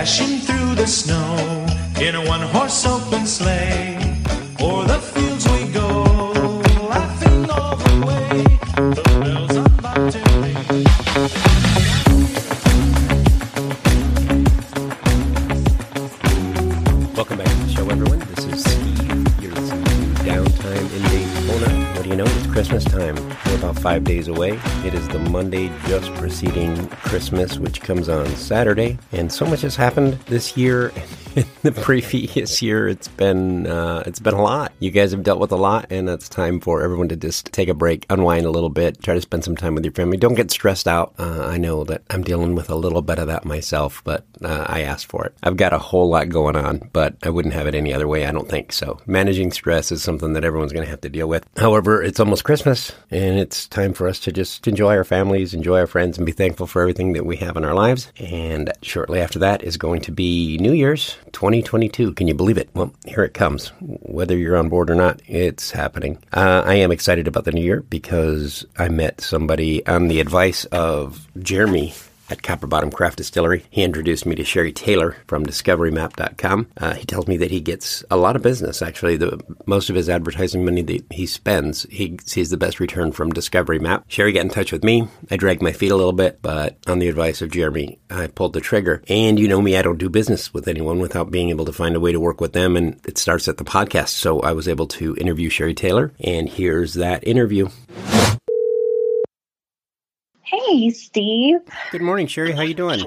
dashing through the snow in a one horse days away. It is the Monday just preceding Christmas, which comes on Saturday. And so much has happened this year. The previous year, it's been uh, it's been a lot. You guys have dealt with a lot, and it's time for everyone to just take a break, unwind a little bit, try to spend some time with your family. Don't get stressed out. Uh, I know that I'm dealing with a little bit of that myself, but uh, I asked for it. I've got a whole lot going on, but I wouldn't have it any other way. I don't think so. Managing stress is something that everyone's going to have to deal with. However, it's almost Christmas, and it's time for us to just enjoy our families, enjoy our friends, and be thankful for everything that we have in our lives. And shortly after that is going to be New Year's 2022. Can you believe it? Well, here it comes. Whether you're on board or not, it's happening. Uh, I am excited about the new year because I met somebody on the advice of Jeremy at Copper Bottom Craft Distillery. He introduced me to Sherry Taylor from DiscoveryMap.com. Uh, he tells me that he gets a lot of business. Actually, the most of his advertising money that he spends, he sees the best return from Discovery Map. Sherry got in touch with me. I dragged my feet a little bit, but on the advice of Jeremy, I pulled the trigger. And you know me, I don't do business with anyone without being able to find a way to work with them. And it starts at the podcast. So I was able to interview Sherry Taylor. And here's that interview. Hey, Steve. Good morning, Sherry. How you doing?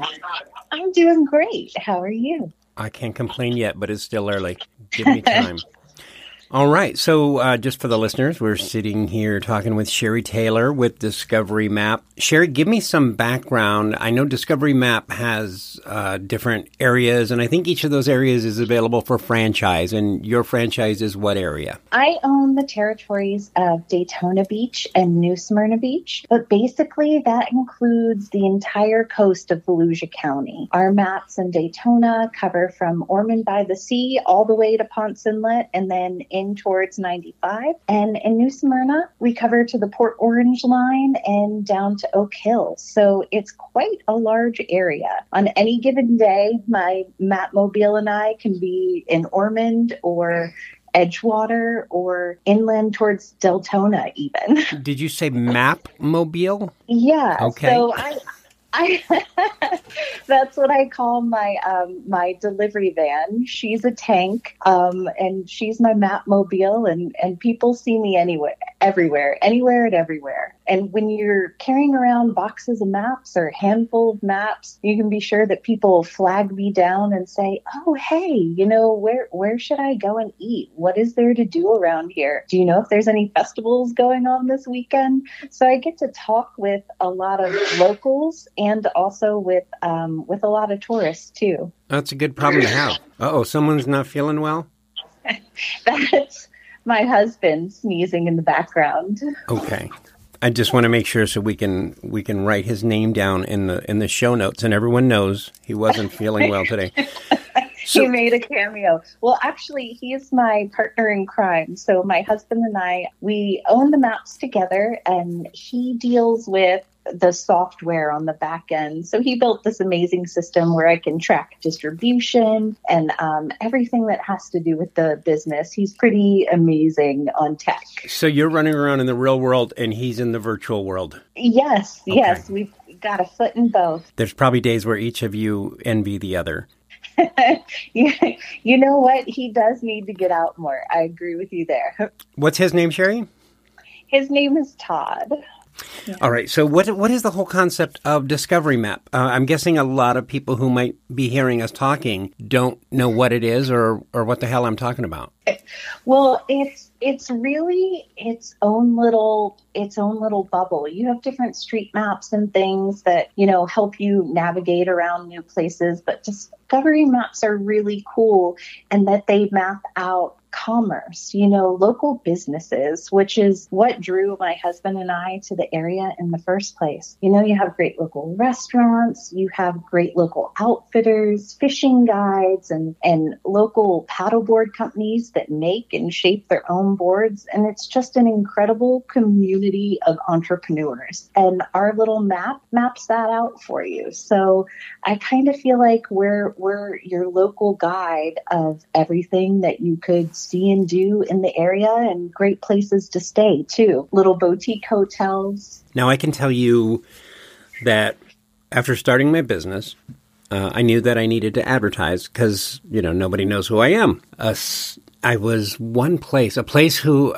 I'm doing great. How are you? I can't complain yet, but it's still early. Give me time. All right. So, uh, just for the listeners, we're sitting here talking with Sherry Taylor with Discovery Map. Sherry, give me some background. I know Discovery Map has uh, different areas, and I think each of those areas is available for franchise. And your franchise is what area? I own the territories of Daytona Beach and New Smyrna Beach, but basically that includes the entire coast of Volusia County. Our maps in Daytona cover from Ormond by the Sea all the way to Ponce Inlet and then in towards 95. And in New Smyrna, we cover to the Port Orange line and down to Oak Hill. So it's quite a large area. On any given day, my Mapmobile and I can be in Ormond or Edgewater or inland towards Deltona, even. Did you say map mobile? Yeah. Okay. So I. I, that's what I call my um, my delivery van. She's a tank, um, and she's my map mobile, and and people see me anywhere, everywhere, anywhere and everywhere. And when you're carrying around boxes of maps or a handful of maps, you can be sure that people flag me down and say, "Oh, hey, you know where where should I go and eat? What is there to do around here? Do you know if there's any festivals going on this weekend?" So I get to talk with a lot of locals and also with um, with a lot of tourists too. That's a good problem to have. oh, someone's not feeling well? That's my husband sneezing in the background. Okay. I just want to make sure so we can we can write his name down in the in the show notes and everyone knows he wasn't feeling well today. he made a cameo. Well, actually, he's my partner in crime. So my husband and I, we own the maps together, and he deals with the software on the back end. So he built this amazing system where I can track distribution and um, everything that has to do with the business. He's pretty amazing on tech. So you're running around in the real world and he's in the virtual world. Yes, yes, we've got a foot in both. There's probably days where each of you envy the other. you, you know what? He does need to get out more. I agree with you there. What's his name, Sherry? His name is Todd. Yeah. All right. So, what what is the whole concept of Discovery Map? Uh, I'm guessing a lot of people who might be hearing us talking don't know what it is or or what the hell I'm talking about. Well, it's it's really its own little its own little bubble. You have different street maps and things that you know help you navigate around new places, but Discovery maps are really cool and that they map out commerce, you know, local businesses, which is what drew my husband and I to the area in the first place. You know, you have great local restaurants, you have great local outfitters, fishing guides, and, and local paddleboard companies that make and shape their own boards. And it's just an incredible community of entrepreneurs. And our little map maps that out for you. So I kind of feel like we're, we're your local guide of everything that you could see and do in the area and great places to stay too. Little boutique hotels. Now, I can tell you that after starting my business, uh, I knew that I needed to advertise because, you know, nobody knows who I am. Uh, I was one place, a place who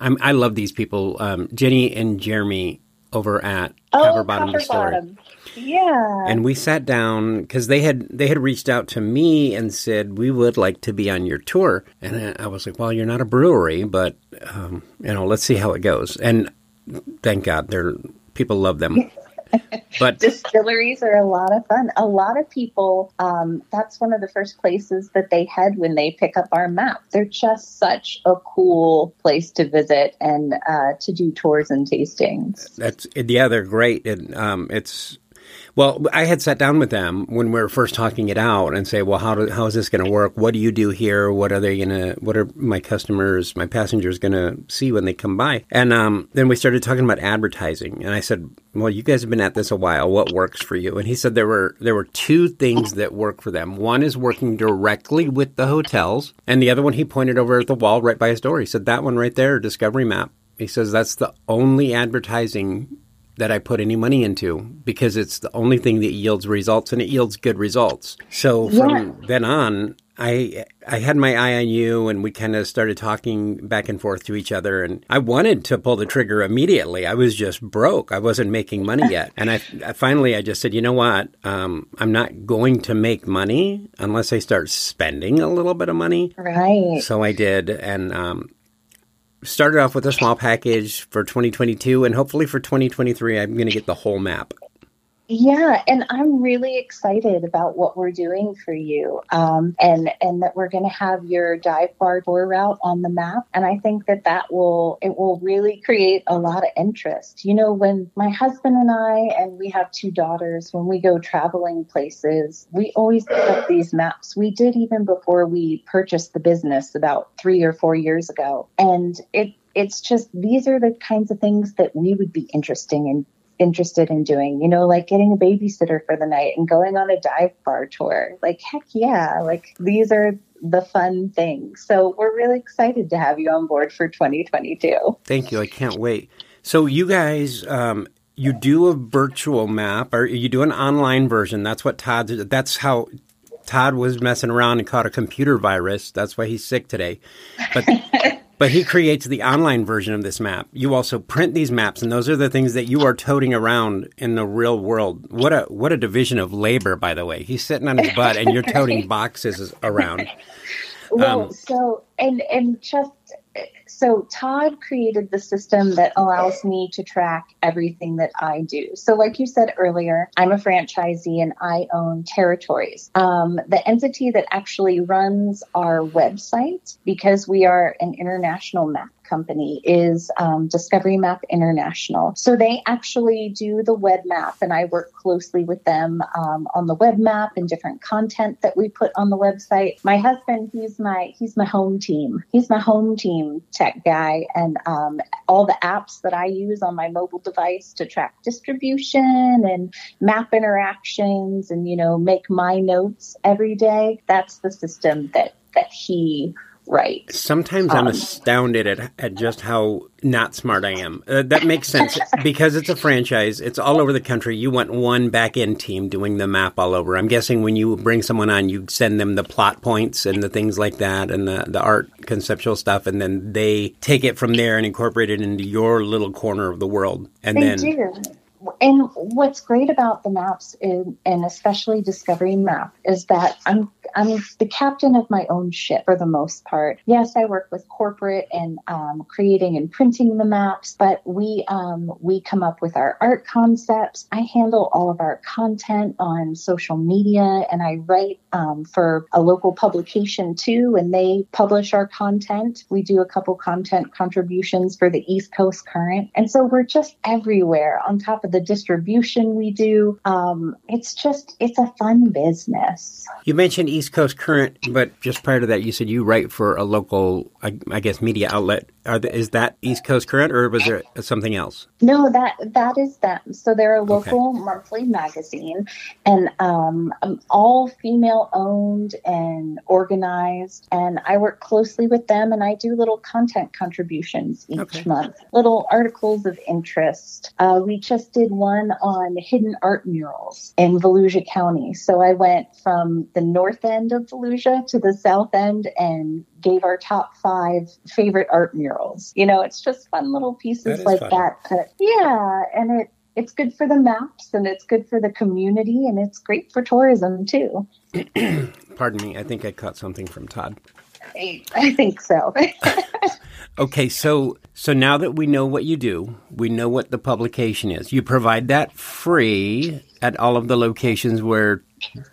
I'm, i love these people, um, Jenny and Jeremy over at oh, Copper Bottom Distillery. Bottom. Yeah. And we sat down because they had they had reached out to me and said we would like to be on your tour, and I was like, well, you're not a brewery, but um, you know, let's see how it goes. And thank God, they're people love them. but distilleries are a lot of fun. A lot of people, um, that's one of the first places that they head when they pick up our map. They're just such a cool place to visit and uh, to do tours and tastings. That's yeah, they're great. And um, it's well, I had sat down with them when we were first talking it out and say, well, how do, how is this going to work? What do you do here? What are they going to, what are my customers, my passengers going to see when they come by? And um, then we started talking about advertising. And I said, well, you guys have been at this a while. What works for you? And he said there were, there were two things that work for them. One is working directly with the hotels. And the other one he pointed over at the wall right by his door. He said, that one right there, Discovery Map. He says that's the only advertising that I put any money into because it's the only thing that yields results and it yields good results. So from yeah. then on, I I had my eye on you and we kind of started talking back and forth to each other and I wanted to pull the trigger immediately. I was just broke. I wasn't making money yet. And I, I finally I just said, "You know what? Um, I'm not going to make money unless I start spending a little bit of money." Right. So I did and um, started off with a small package for 2022, and hopefully for 2023, I'm going to get the whole map. Yeah, and I'm really excited about what we're doing for you, um, and and that we're going to have your dive bar tour route on the map. And I think that that will it will really create a lot of interest. You know, when my husband and I and we have two daughters, when we go traveling places, we always pick up these maps. We did even before we purchased the business about three or four years ago, and it it's just these are the kinds of things that we would be interesting in interested in doing, you know, like getting a babysitter for the night and going on a dive bar tour. Like, heck yeah, like these are the fun things. So we're really excited to have you on board for 2022. Thank you. I can't wait. So, you guys, um, you do a virtual map or you do an online version. That's what Todd, that's how Todd was messing around and caught a computer virus. That's why he's sick today. But But he creates the online version of this map. You also print these maps, and those are the things that you are toting around in the real world. What a what a division of labor, by the way. He's sitting on his butt, and you're toting boxes around. Well, um, so and and just so Todd created the system that allows me to track everything that I do. So, like you said earlier, I'm a franchisee and I own territories. Um, the entity that actually runs our website, because we are an international map company is um, Discovery Map International. So they actually do the web map, and I work closely with them um, on the web map and different content that we put on the website. My husband, he's my he's my home team. He's my home team tech guy, and um, all the apps that I use on my mobile device to track distribution and map interactions, and you know make my notes every day. That's the system that that he right. Sometimes um, I'm astounded at, at just how not smart I am. Uh, that makes sense because it's a franchise. It's all over the country. You want one back end team doing the map all over. I'm guessing when you bring someone on, you send them the plot points and the things like that and the, the art conceptual stuff, and then they take it from there and incorporate it into your little corner of the world. And then do. And what's great about the maps in, and especially discovery map is that i'm i'm the captain of my own ship for the most part. Yes i work with corporate and um, creating and printing the maps but we um, we come up with our art concepts. I handle all of our content on social media and i write um, for a local publication too and they publish our content we do a couple content contributions for the east coast current and so we're just everywhere on top of the distribution we do. Um, it's just, it's a fun business. You mentioned East Coast Current, but just prior to that, you said you write for a local, I, I guess, media outlet. The, is that East Coast Current, or was there something else? No, that that is them. So they're a local okay. monthly magazine, and um, um, all female owned and organized. And I work closely with them, and I do little content contributions each okay. month, little articles of interest. Uh, we just did one on hidden art murals in Volusia County. So I went from the north end of Volusia to the south end and gave our top five favorite art murals. You know, it's just fun little pieces that like fun. that. But yeah, and it it's good for the maps and it's good for the community and it's great for tourism too. Pardon me, I think I caught something from Todd. I, I think so. okay, so so now that we know what you do, we know what the publication is. You provide that free at all of the locations where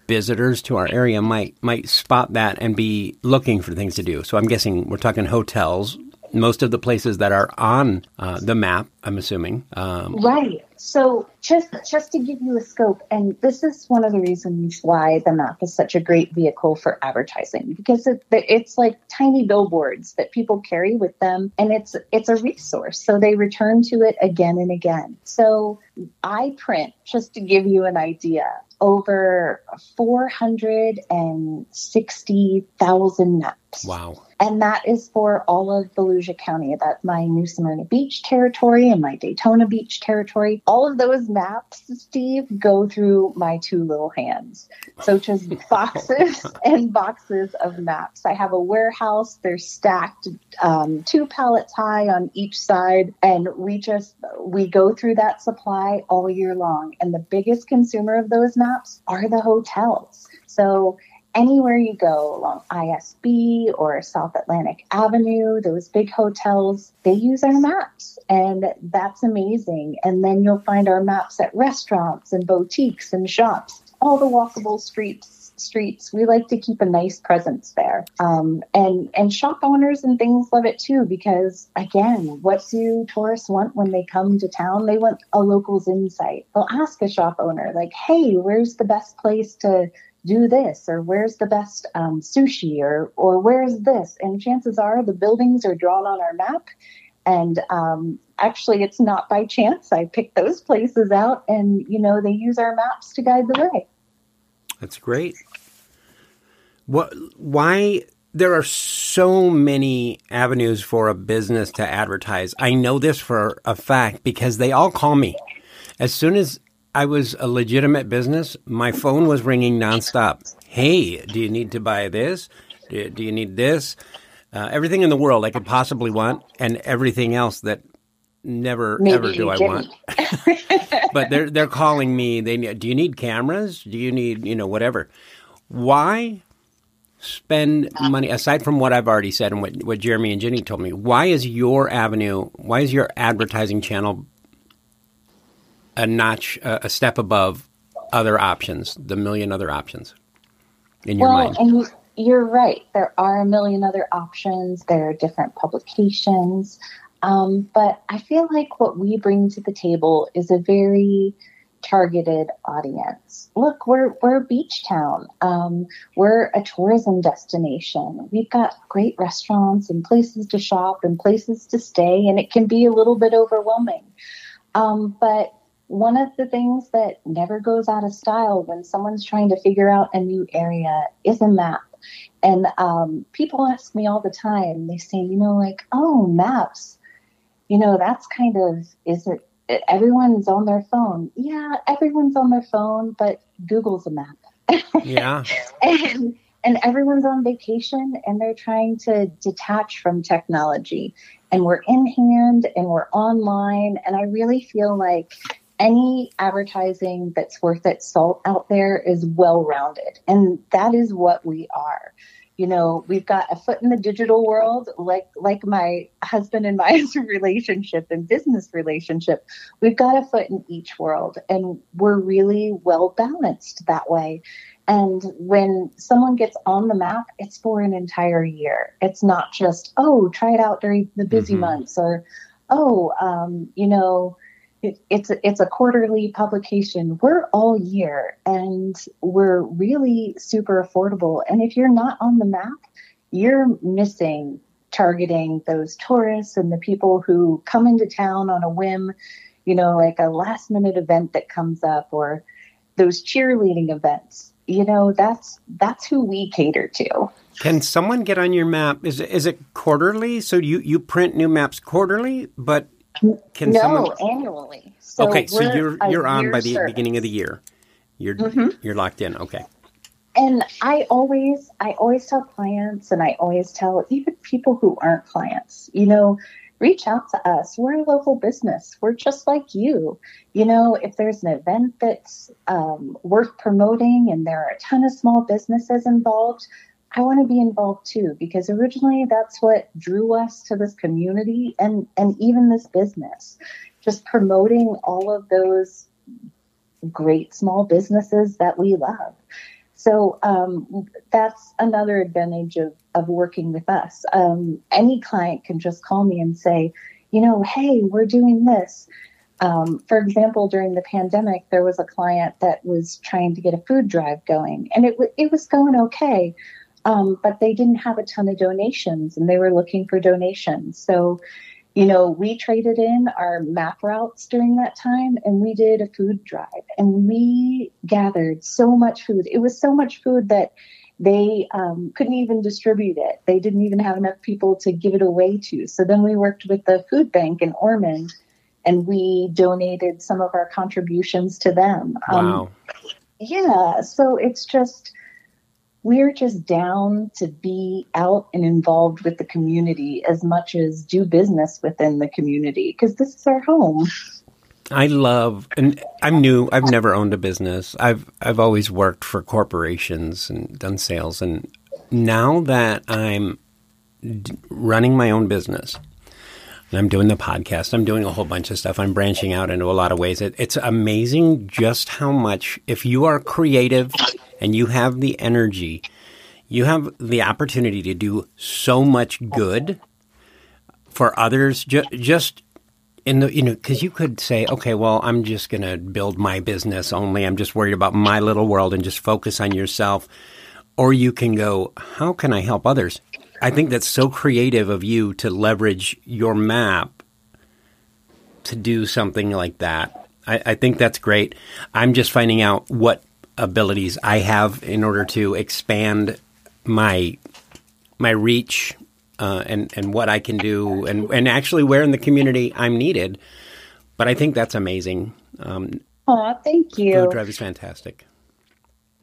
visitors to our area might might spot that and be looking for things to do. So I'm guessing we're talking hotels, most of the places that are on uh, the map. I'm assuming. Um, right. So just just to give you a scope, and this is one of the reasons why the map is such a great vehicle for advertising because it, it's like tiny billboards that people carry with them, and it's it's a resource. So they return to it again and again. So I print just to give you an idea over 460,000 maps. Wow. And that is for all of Volusia County. That's my New Smyrna Beach territory and my Daytona Beach territory. All of those maps, Steve, go through my two little hands. So just boxes and boxes of maps. I have a warehouse. They're stacked um, two pallets high on each side. And we just, we go through that supply all year long. And the biggest consumer of those maps are the hotels. So anywhere you go along ISB or South Atlantic Avenue, those big hotels, they use our maps and that's amazing. And then you'll find our maps at restaurants and boutiques and shops, all the walkable streets streets. We like to keep a nice presence there. Um, and and shop owners and things love it too because again what do tourists want when they come to town? They want a local's insight. They'll ask a shop owner like hey where's the best place to do this or where's the best um, sushi or or where's this? And chances are the buildings are drawn on our map. And um, actually it's not by chance i picked those places out and you know they use our maps to guide the way. That's great. What why there are so many avenues for a business to advertise. I know this for a fact because they all call me. As soon as I was a legitimate business, my phone was ringing nonstop. Hey, do you need to buy this? Do, do you need this? Uh, everything in the world I could possibly want, and everything else that never Maybe ever do I want. but they're they're calling me. They do you need cameras? Do you need you know whatever? Why spend money aside from what I've already said and what what Jeremy and Jenny told me? Why is your avenue? Why is your advertising channel a notch, a step above other options, the million other options in your well, mind. And you're right. There are a million other options. There are different publications. Um, but I feel like what we bring to the table is a very targeted audience. Look, we're we're a beach town. Um, we're a tourism destination. We've got great restaurants and places to shop and places to stay, and it can be a little bit overwhelming. Um, but one of the things that never goes out of style when someone's trying to figure out a new area is a map. And um, people ask me all the time, they say, you know, like, oh, maps, you know, that's kind of, is it, everyone's on their phone. Yeah, everyone's on their phone, but Google's a map. Yeah. and, and everyone's on vacation and they're trying to detach from technology. And we're in hand and we're online. And I really feel like any advertising that's worth its salt out there is well rounded. And that is what we are. You know, we've got a foot in the digital world, like like my husband and my relationship and business relationship. We've got a foot in each world, and we're really well balanced that way. And when someone gets on the map, it's for an entire year. It's not just, oh, try it out during the busy mm-hmm. months or, oh, um, you know, it, it's it's a quarterly publication. We're all year and we're really super affordable. And if you're not on the map, you're missing targeting those tourists and the people who come into town on a whim, you know, like a last minute event that comes up or those cheerleading events you know that's that's who we cater to can someone get on your map is is it quarterly so you you print new maps quarterly but can no someone... annually so okay so you're you're on by the service. beginning of the year you're mm-hmm. you're locked in okay and i always i always tell clients and i always tell even people who aren't clients you know reach out to us. We're a local business. We're just like you. You know, if there's an event that's um, worth promoting and there are a ton of small businesses involved, I want to be involved too because originally that's what drew us to this community and and even this business. Just promoting all of those great small businesses that we love. So um, that's another advantage of, of working with us. Um, any client can just call me and say, you know, hey, we're doing this. Um, for example, during the pandemic, there was a client that was trying to get a food drive going, and it, w- it was going okay, um, but they didn't have a ton of donations, and they were looking for donations. So you know, we traded in our map routes during that time and we did a food drive and we gathered so much food. It was so much food that they um, couldn't even distribute it. They didn't even have enough people to give it away to. So then we worked with the food bank in Ormond and we donated some of our contributions to them. Um, wow. Um, yeah. So it's just, we're just down to be out and involved with the community as much as do business within the community because this is our home. I love, and I'm new. I've never owned a business. I've I've always worked for corporations and done sales. And now that I'm running my own business, and I'm doing the podcast, I'm doing a whole bunch of stuff. I'm branching out into a lot of ways. It, it's amazing just how much, if you are creative and you have the energy, you have the opportunity to do so much good for others. Ju- just in the, you know, because you could say, okay, well, I'm just going to build my business only. I'm just worried about my little world and just focus on yourself. Or you can go, how can I help others? I think that's so creative of you to leverage your map to do something like that. I, I, think that's great. I'm just finding out what abilities I have in order to expand my my reach uh, and and what I can do and and actually where in the community I'm needed. But I think that's amazing. Um, oh, thank you. Food Drive is fantastic.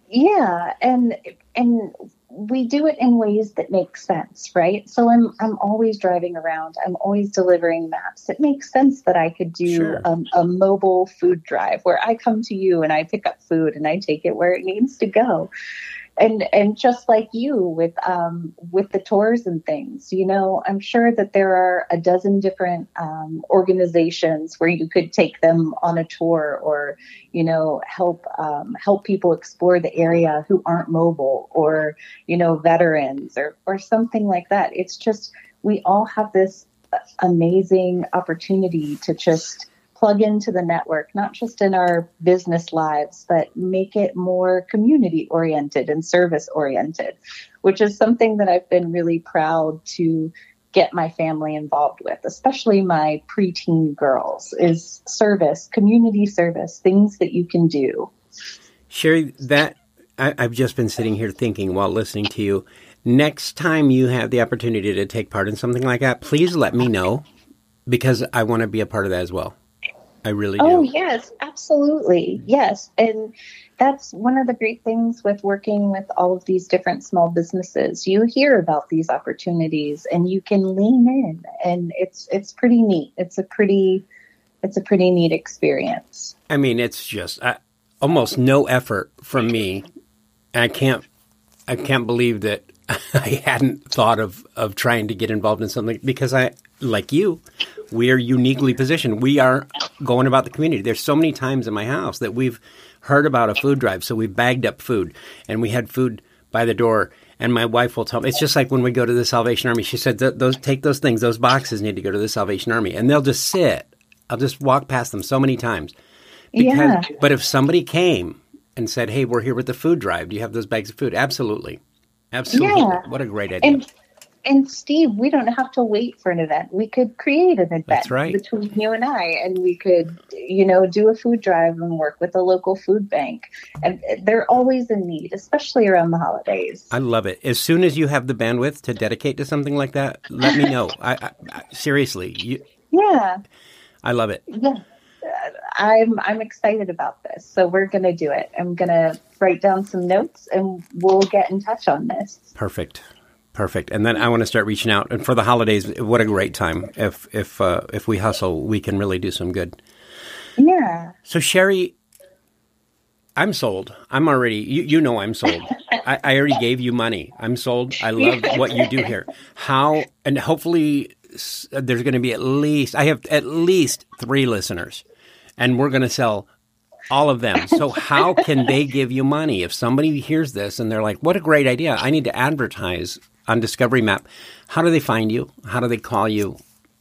Yeah, and and we do it in ways that make sense, right? So I'm I'm always driving around. I'm always delivering maps. It makes sense that I could do sure. a, a mobile food drive where I come to you and I pick up food and I take it where it needs to go and and just like you with um, with the tours and things, you know, I'm sure that there are a dozen different um, organizations where you could take them on a tour, or you know, help um, help people explore the area who aren't mobile, or you know, veterans, or or something like that. It's just we all have this amazing opportunity to just plug into the network, not just in our business lives, but make it more community oriented and service oriented, which is something that I've been really proud to get my family involved with, especially my preteen girls, is service, community service, things that you can do. Sherry, that I, I've just been sitting here thinking while listening to you. Next time you have the opportunity to take part in something like that, please let me know because I want to be a part of that as well. I really do. Oh, yes, absolutely. Yes. And that's one of the great things with working with all of these different small businesses. You hear about these opportunities and you can lean in and it's it's pretty neat. It's a pretty it's a pretty neat experience. I mean, it's just uh, almost no effort from me. I can't, I can't believe that I hadn't thought of of trying to get involved in something because I, like you, we are uniquely positioned. We are going about the community. There's so many times in my house that we've heard about a food drive, so we bagged up food and we had food by the door. And my wife will tell me it's just like when we go to the Salvation Army. She said, "Those take those things, those boxes need to go to the Salvation Army," and they'll just sit. I'll just walk past them so many times. Because, Yeah. But if somebody came and said, "Hey, we're here with the food drive. Do you have those bags of food?" Absolutely, absolutely. Yeah. What a great idea. And and Steve, we don't have to wait for an event. We could create an event right. between you and I, and we could, you know, do a food drive and work with a local food bank. And they're always in need, especially around the holidays. I love it. As soon as you have the bandwidth to dedicate to something like that, let me know. I, I, I seriously, you, Yeah, I love it. yeah. I'm I'm excited about this, so we're gonna do it. I'm gonna write down some notes, and we'll get in touch on this. Perfect. Perfect. And then I want to start reaching out. And for the holidays, what a great time. If if uh, if we hustle, we can really do some good. Yeah. So Sherry, I'm sold. I'm already. You, you know I'm sold. I, I already gave you money. I'm sold. I love what you do here. How and hopefully there's going to be at least I have at least three listeners, and we're going to sell all of them. So how can they give you money if somebody hears this and they're like, "What a great idea! I need to advertise on Discovery Map." How do they find you? How do they call you?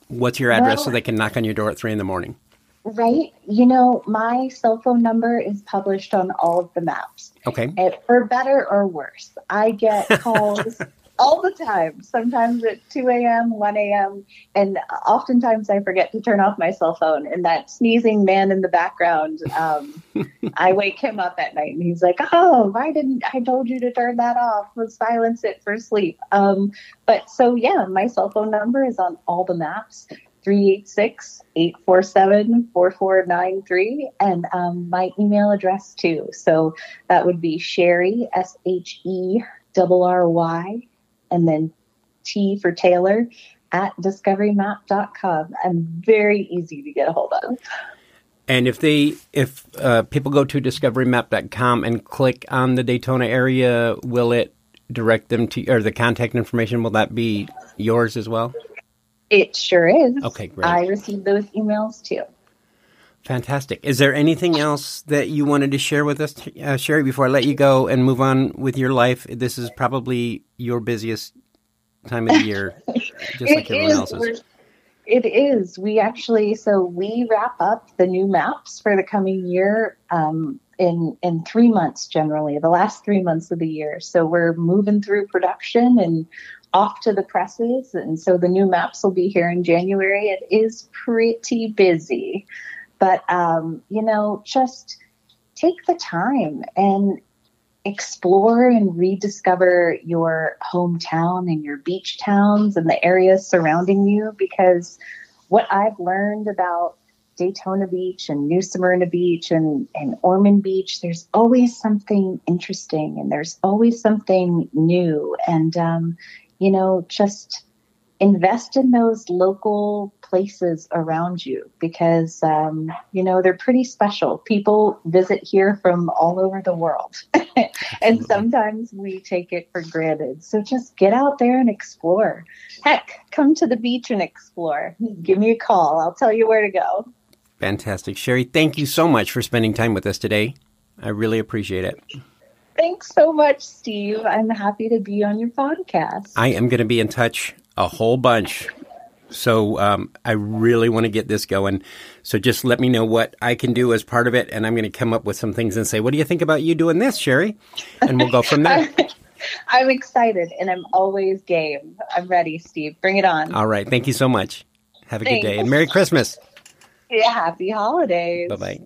What's your address so they can knock on your door at three in the morning? Right. You know, my cell phone number is published on all of the maps. Okay. And for better or worse, I get calls all the time, sometimes at 2 a.m., 1 a.m., and oftentimes I forget to turn off my cell phone. And that sneezing man in the background, um, I wake him up at night and he's like, Oh, why didn't I told you to turn that off? Let's silence it for sleep. Um, but so, yeah, my cell phone number is on all the maps. 386-847-4493 and um, my email address too. So that would be Sherry S H E R R Y and then T for Taylor at discoverymap.com. I'm very easy to get a hold of. And if they, if uh, people go to discoverymap.com and click on the Daytona area, will it direct them to, or the contact information, will that be yours as well? It sure is. Okay, great. I received those emails too. Fantastic. Is there anything else that you wanted to share with us, uh, Sherry, before I let you go and move on with your life? This is probably your busiest time of the year, just like everyone else's. It is. We actually, so we wrap up the new maps for the coming year um, in in three months generally, the last three months of the year. So we're moving through production and off to the presses, and so the new maps will be here in January. It is pretty busy, but um, you know, just take the time and explore and rediscover your hometown and your beach towns and the areas surrounding you because what I've learned about Daytona Beach and New Smyrna Beach and, and Ormond Beach, there's always something interesting and there's always something new. And, um, you know, just invest in those local places around you because, um, you know, they're pretty special. People visit here from all over the world. and sometimes we take it for granted. So just get out there and explore. Heck, come to the beach and explore. Give me a call. I'll tell you where to go. Fantastic. Sherry, thank you so much for spending time with us today. I really appreciate it. Thanks so much, Steve. I'm happy to be on your podcast. I am going to be in touch a whole bunch. So um, I really want to get this going. So just let me know what I can do as part of it, and I'm going to come up with some things and say, "What do you think about you doing this, Sherry?" And we'll go from there. I'm excited and I'm always game. I'm ready, Steve. Bring it on. All right. Thank you so much. Have a good day and Merry Christmas. Yeah, happy holidays. Bye bye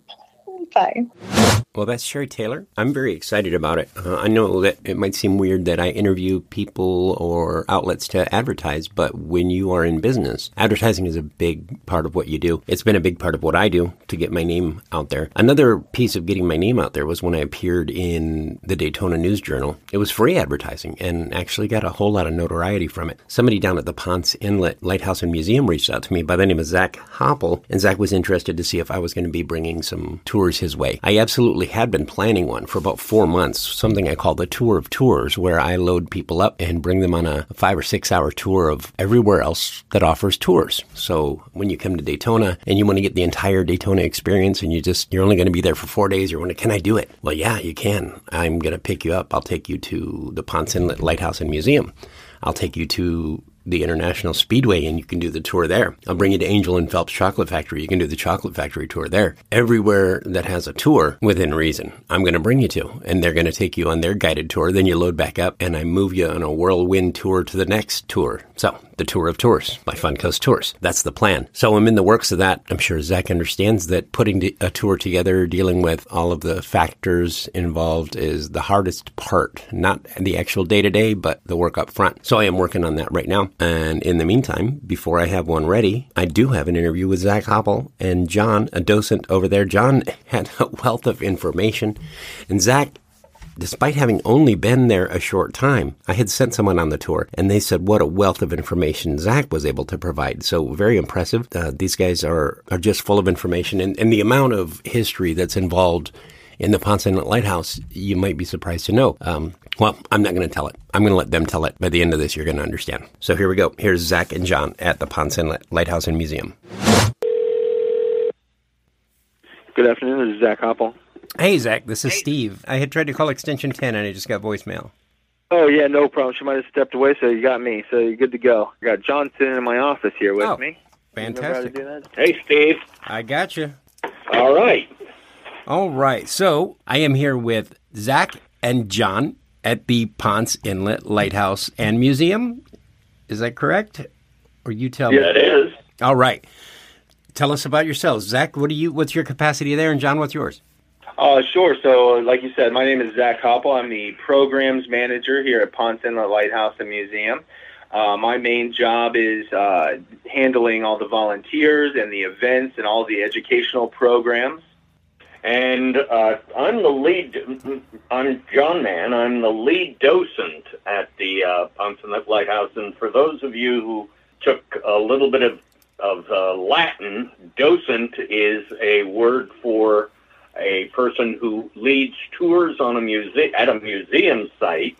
bye. Well, that's Sherry Taylor. I'm very excited about it. Uh, I know that it might seem weird that I interview people or outlets to advertise, but when you are in business, advertising is a big part of what you do. It's been a big part of what I do to get my name out there. Another piece of getting my name out there was when I appeared in the Daytona News Journal. It was free advertising and actually got a whole lot of notoriety from it. Somebody down at the Ponce Inlet Lighthouse and Museum reached out to me by the name of Zach Hopple, and Zach was interested to see if I was going to be bringing some tours his way. I absolutely had been planning one for about four months, something I call the Tour of Tours, where I load people up and bring them on a five or six hour tour of everywhere else that offers tours. So when you come to Daytona and you want to get the entire Daytona experience and you just, you're only going to be there for four days, you're wondering, can I do it? Well, yeah, you can. I'm going to pick you up. I'll take you to the Ponce Inlet Lighthouse and Museum. I'll take you to the International Speedway and you can do the tour there. I'll bring you to Angell and Phelps Chocolate Factory. You can do the Chocolate Factory tour there. Everywhere that has a tour within reason, I'm going to bring you to. And they're going to take you on their guided tour. Then you load back up and I move you on a whirlwind tour to the next tour. So the tour of tours by Fun Coast Tours. That's the plan. So I'm in the works of that. I'm sure Zach understands that putting a tour together, dealing with all of the factors involved is the hardest part. Not the actual day to day, but the work up front. So I am working on that right now. And in the meantime, before I have one ready, I do have an interview with Zach Hopple and John, a docent over there. John had a wealth of information, and Zach despite having only been there a short time, I had sent someone on the tour and they said what a wealth of information Zach was able to provide. So very impressive. Uh, these guys are, are just full of information and, and the amount of history that's involved in the Ponce Inlet Lighthouse, you might be surprised to know. Um, well, I'm not going to tell it. I'm going to let them tell it. By the end of this, you're going to understand. So here we go. Here's Zach and John at the Ponce Inlet Lighthouse and Museum. Good afternoon. This is Zach Hopple. Hey, Zach. This is Steve. I had tried to call extension 10 and I just got voicemail. Oh yeah, no problem. She might have stepped away, so you got me. So you're good to go. I got John sitting in my office here with Oh, me. Fantastic. You know how to do that? Hey, Steve. I got you. All right. All right. So I am here with Zach and John at the Ponce Inlet Lighthouse and Museum. Is that correct? Or you tell Yeah, me? Yeah, it is. All right. Tell us about yourselves. Zach, what do you what's your capacity there and John, what's yours? Uh, sure. So, like you said, my name is Zach Hopple. I'm the programs manager here at Ponce Inlet Lighthouse and Museum. Uh, my main job is uh, handling all the volunteers and the events and all the educational programs. And uh, I'm the lead. I'm John Mann. I'm the lead docent at the uh, Ponce Inlet Lighthouse. And for those of you who took a little bit of of uh, Latin, docent is a word for a person who leads tours on a muse- at a museum site,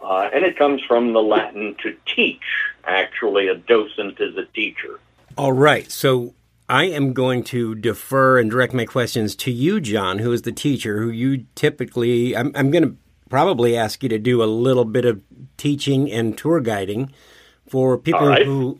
uh, and it comes from the Latin to teach. Actually, a docent is a teacher. All right. So I am going to defer and direct my questions to you, John, who is the teacher, who you typically, I'm, I'm going to probably ask you to do a little bit of teaching and tour guiding for people right. who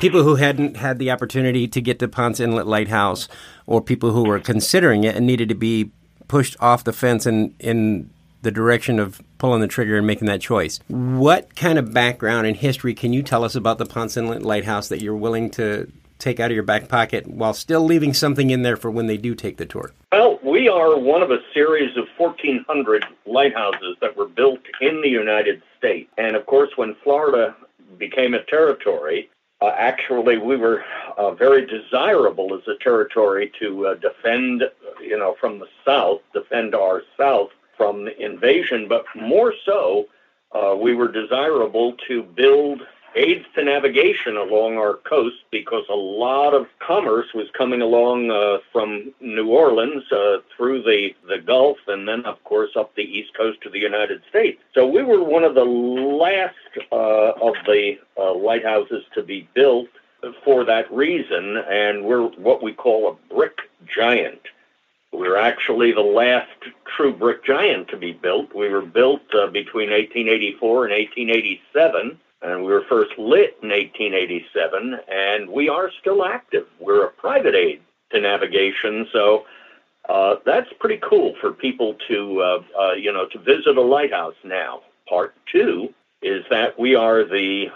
people who hadn't had the opportunity to get to Ponce Inlet Lighthouse or people who were considering it and needed to be pushed off the fence and in the direction of pulling the trigger and making that choice. What kind of background and history can you tell us about the Ponce Inlet Lighthouse that you're willing to take out of your back pocket while still leaving something in there for when they do take the tour? Well, we are one of a series of 1,400 lighthouses that were built in the United States. And of course, when Florida became a territory, uh, actually, we were uh, very desirable as a territory to uh, defend, you know, from the south, defend our south from invasion, but more so, uh, we were desirable to build aids to navigation along our coast because a lot of commerce was coming along uh, from New Orleans uh, through the, the Gulf and then, of course, up the east coast of the United States. So we were one of the last uh, of the uh, lighthouses to be built for that reason, and we're what we call a brick giant. We're actually the last true brick giant to be built. We were built uh, between 1884 and 1887 and we were first lit in 1887, and we are still active. We're a private aid to navigation, so uh, that's pretty cool for people to, uh, uh, you know, to visit a lighthouse now. Part two is that we are the,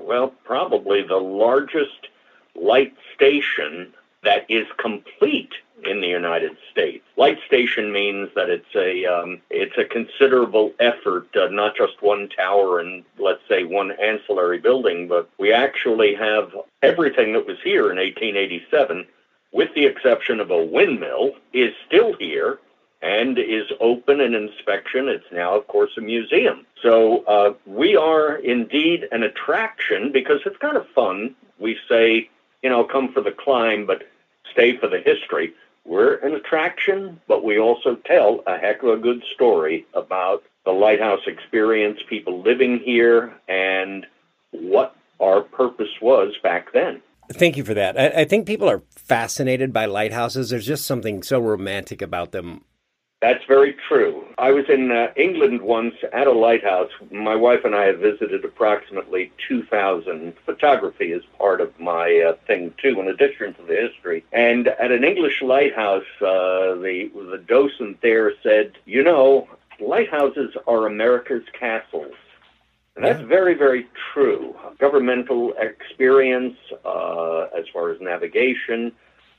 well, probably the largest light station that is complete in the United States. light station means that it's a um, it's a considerable effort, uh, not just one tower and let's say one ancillary building, but we actually have everything that was here in 1887, with the exception of a windmill, is still here and is open in inspection. It's now, of course, a museum. So uh, we are indeed an attraction because it's kind of fun. We say, you know, come for the climb, but stay for the history. We're an attraction, but we also tell a heck of a good story about the lighthouse experience, people living here, and what our purpose was back then. Thank you for that. I, I think people are fascinated by lighthouses. There's just something so romantic about them that's very true. I was in uh, England once at a lighthouse. My wife and I have visited approximately 2,000. Photography is part of my uh, thing too, in addition to the history. And at an English lighthouse, uh, the the docent there said, "You know, lighthouses are America's castles." And that's very, very true. Governmental experience uh, as far as navigation,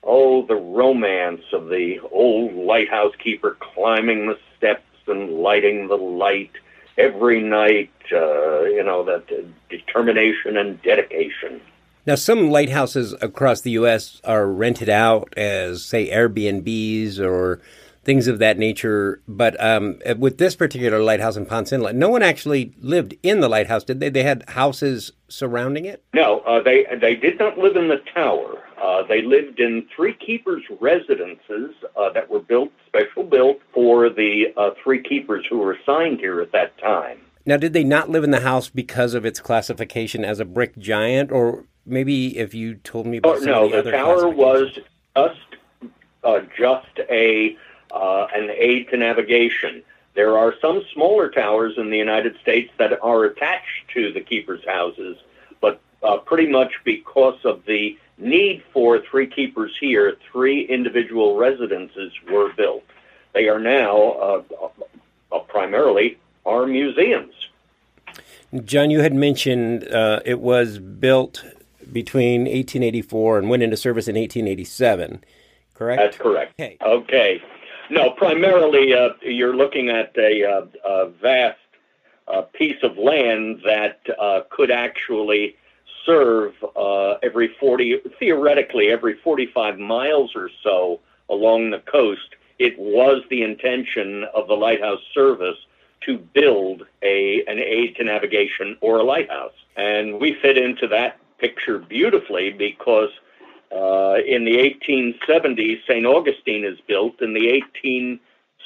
oh, the romance of the old lighthouse keeper climbing the steps and lighting the light every night, uh, you know, that uh, determination and dedication. Now, some lighthouses across the U.S. are rented out as, say, Airbnbs or things of that nature. But um, with this particular lighthouse in Ponce Inlet, no one actually lived in the lighthouse, did they? They had houses surrounding it. No, uh, they they did not live in the tower. Uh, they lived in three keepers' residences uh, that were built, special built for the uh, three keepers who were assigned here at that time. Now, did they not live in the house because of its classification as a brick giant, or maybe if you told me about oh, no, the, the tower was just uh, just a uh, an aid to navigation. There are some smaller towers in the United States that are attached to the keepers' houses, but uh, pretty much because of the need for three keepers here, three individual residences were built. They are now uh, uh, primarily our museums. John, you had mentioned uh, it was built between 1884 and went into service in 1887, correct? That's correct. Okay. Okay. No, primarily uh, you're looking at a, uh, vast uh, piece of land that could actually serve every 40, theoretically, every 45 miles or so along the coast. It was the intention of the lighthouse service to build a an aid to navigation or a lighthouse, and we fit into that picture beautifully because uh, in the 1870s, St. Augustine is built. In the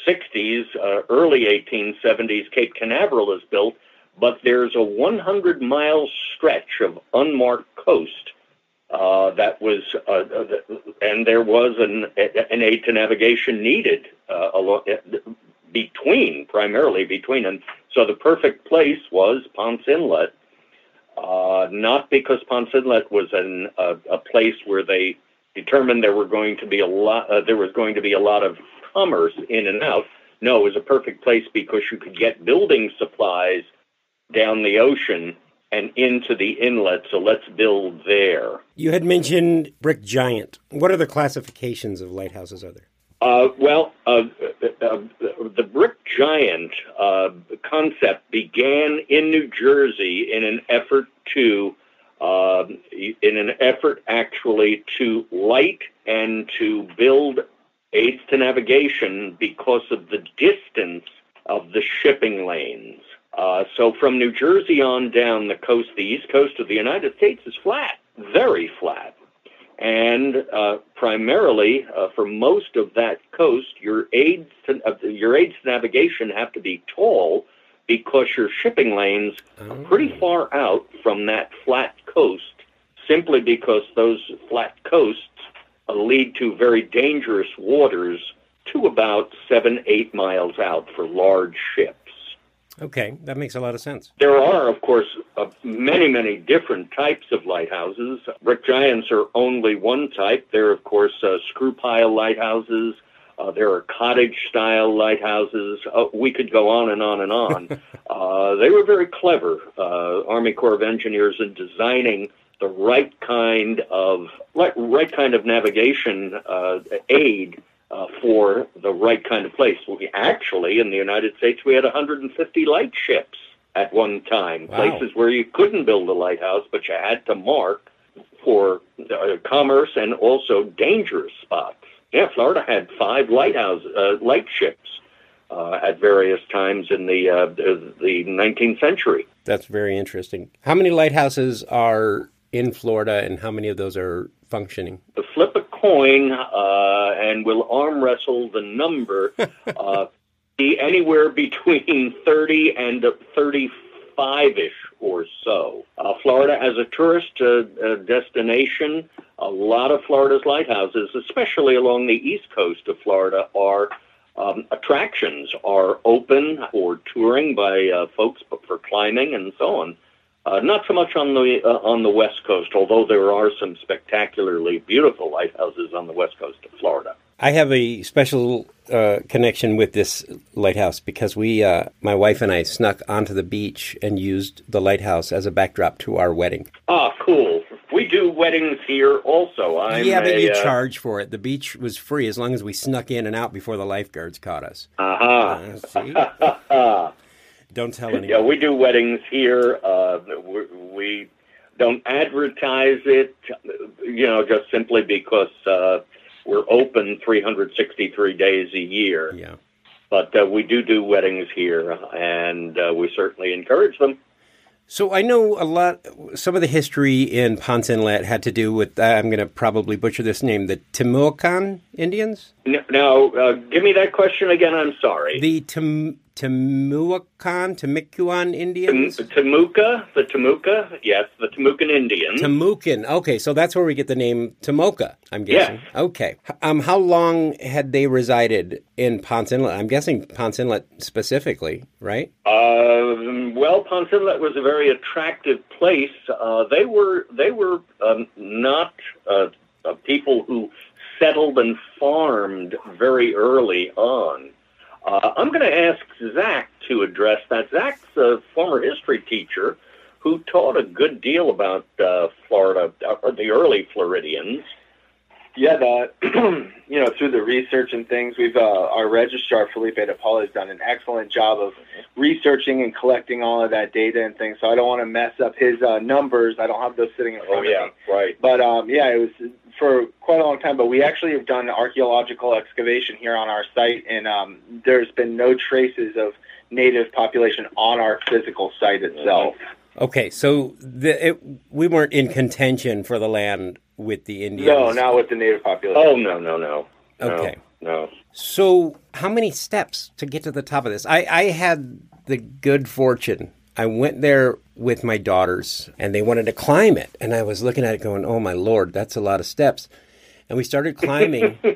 1860s, uh, early 1870s, Cape Canaveral is built. But there's a 100 mile stretch of unmarked coast uh, that was, uh, uh, and there was an, an aid to navigation needed uh, along, between, primarily between. And so the perfect place was Ponce Inlet uh, not because Ponce Inlet was a place where they determined there were going to be a lot, uh, there was going to be a lot of commerce in and out. No, it was a perfect place because you could get building supplies down the ocean and into the inlet. So let's build there. You had mentioned Brick Giant. What other classifications of lighthouses are there? Uh, well, uh, uh, the brick giant uh, concept began in New Jersey in an effort to, uh, in an effort actually to light and to build aids to navigation because of the distance of the shipping lanes. Uh, so from New Jersey on down the coast, the east coast of the United States is flat, very flat. And uh, primarily, uh, for most of that coast, your aids to, uh, your aids to navigation have to be tall because your shipping lanes are pretty oh. far out from that flat coast. Simply because those flat coasts uh, lead to very dangerous waters to about seven, eight miles out for large ships. Okay, that makes a lot of sense. There are, of course, uh, many, many different types of lighthouses. Brick giants are only one type. There are, of course, uh, screw pile lighthouses. Uh, there are cottage style lighthouses. Uh, we could go on and on and on. Uh, they were very clever, uh, Army Corps of Engineers, in designing the right kind of right kind of navigation aid uh, for the right kind of place. We actually, in the United States, we had 150 light ships at one time, Wow. places where you couldn't build a lighthouse, but you had to mark for uh, commerce and also dangerous spots. Yeah, Florida had five lighthouse uh, light ships uh, at various times in the uh, the the 19th century. That's very interesting. How many lighthouses are in Florida, and how many of those are functioning? To flip coin uh, and we'll arm wrestle the number. uh, be anywhere between 30 and 35 ish or so. Uh, Florida, as a tourist uh, uh, destination, a lot of Florida's lighthouses, especially along the east coast of Florida, are um, attractions, are open for touring by uh, folks, but for climbing and so on. Uh, not so much on the uh, on the west coast, although there are some spectacularly beautiful lighthouses on the west coast of Florida. I have a special uh, connection with this lighthouse because we, uh, my wife and I, snuck onto the beach and used the lighthouse as a backdrop to our wedding. Ah, cool. We do weddings here also. I'm yeah, but a, you uh, charge for it. The beach was free as long as we snuck in and out before the lifeguards caught us. Aha. Uh, see? Don't tell anyone. Yeah, we do weddings here. Uh, we, we don't advertise it, you know, just simply because uh, we're open 363 days a year. Yeah. But uh, we do do weddings here, and uh, we certainly encourage them. So I know a lot. Some of the history in Ponce Inlet had to do with. Uh, I'm going to probably butcher this name. The Timuocan Indians. No, Now, uh, give me that question again. I'm sorry. The Tim, Timuocan, Timucuan Indians. Tam- Tamuka, the Tamuka, yes, the Tamukan Indians. Tamukan. Okay, so that's where we get the name Tomoka. I'm guessing. Okay. Um, how long had they resided in Ponce Inlet? I'm guessing Ponce Inlet specifically, right? Um, well, Ponce Inlet was a very attractive place. Uh, they were they were um, not uh, uh, people who settled and farmed very early on. Uh, I'm going to ask Zach to address that. Zach's a former history teacher who taught a good deal about uh, Florida, or the early Floridians. Yeah, the you know through the research and things, we've uh, our registrar Felipe De Paula has done an excellent job of researching and collecting all of that data and things. So I don't want to mess up his uh, numbers. I don't have those sitting in front Oh of yeah, me. right. But um, yeah, it was for quite a long time. But we actually have done archaeological excavation here on our site, and um, there's been no traces of native population on our physical site itself. Okay, so the, it, we weren't in contention for the land with the Indians. No, not with the native population. Oh no, no, no. No, Okay. No. So, how many steps to get to the top of this? I, I had the good fortune. I went there with my daughters, and they wanted to climb it. And I was looking at it, going, "Oh my lord, that's a lot of steps." And we started climbing.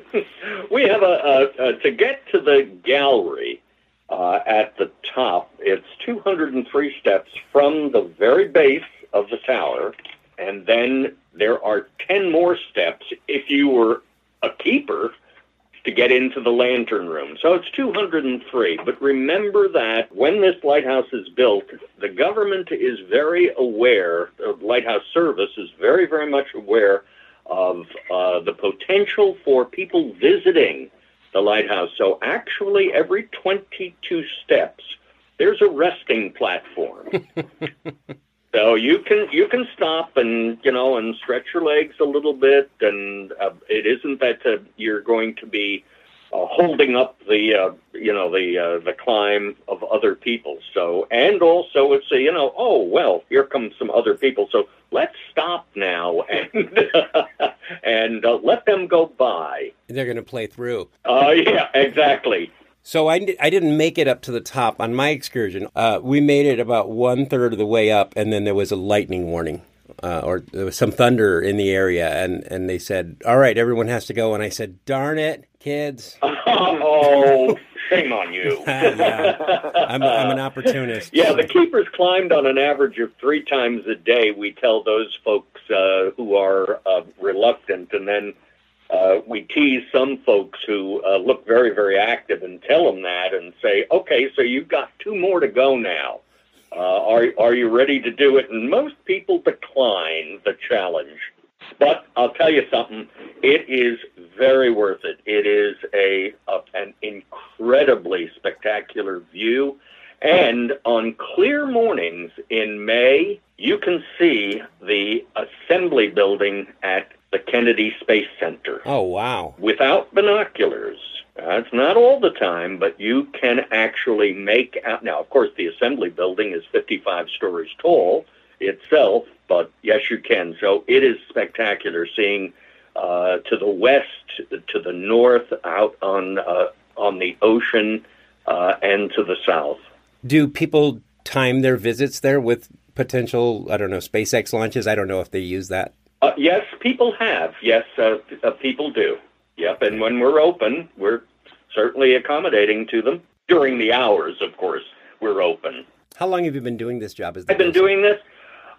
We have a, a, a to get to the gallery uh, at the top. It's 203 steps from the very base of the tower, and then there are 10 more steps if you were a keeper to get into the lantern room. So it's 203. But remember that when this lighthouse is built, the government is very aware, the Lighthouse Service is very, very much aware of uh, the potential for people visiting the lighthouse. So actually, every 22 steps, there's a resting platform. so you can you can stop and you know and stretch your legs a little bit, and uh, it isn't that uh, you're going to be uh, holding up the uh, you know the uh, the climb of other people. So and also it's a you know oh well here come some other people. So let's stop now and and uh, let them go by. They're going to play through. Uh, yeah, exactly. So I, I didn't make it up to the top on my excursion. Uh, we made it about one third of the way up, and then there was a lightning warning, uh, or there was some thunder in the area, and, and they said, "All right, everyone has to go." And I said, "Darn it, kids! oh, shame on you. Yeah. I'm, I'm an opportunist." Yeah, the keepers climbed on an average of three times a day. We tell those folks uh, who are uh, reluctant, and then uh, we tease some folks who uh, look very, very active and tell them that and say, okay, so you've got two more to go now. Uh, are, are you ready to do it? And most people decline the challenge. But I'll tell you something, it is very worth it. It is a, a an incredibly spectacular view, and on clear mornings in May, you can see the assembly building at the Kennedy Space Center Oh, wow. without binoculars. That's not all the time, but you can actually make out. Now, of course, the assembly building is 55 stories tall itself, but yes, you can. So it is spectacular seeing uh, to the west, to the north, out on uh, on the ocean, uh, and to the south. Do people time their visits there with potential, I don't know, SpaceX launches? I don't know if they use that. Uh, yes, people have. Yes, uh, uh, people do. Yep, and when we're open, we're certainly accommodating to them during the hours. Of course, we're open. How long have you been doing this job? As I've been docent? doing this.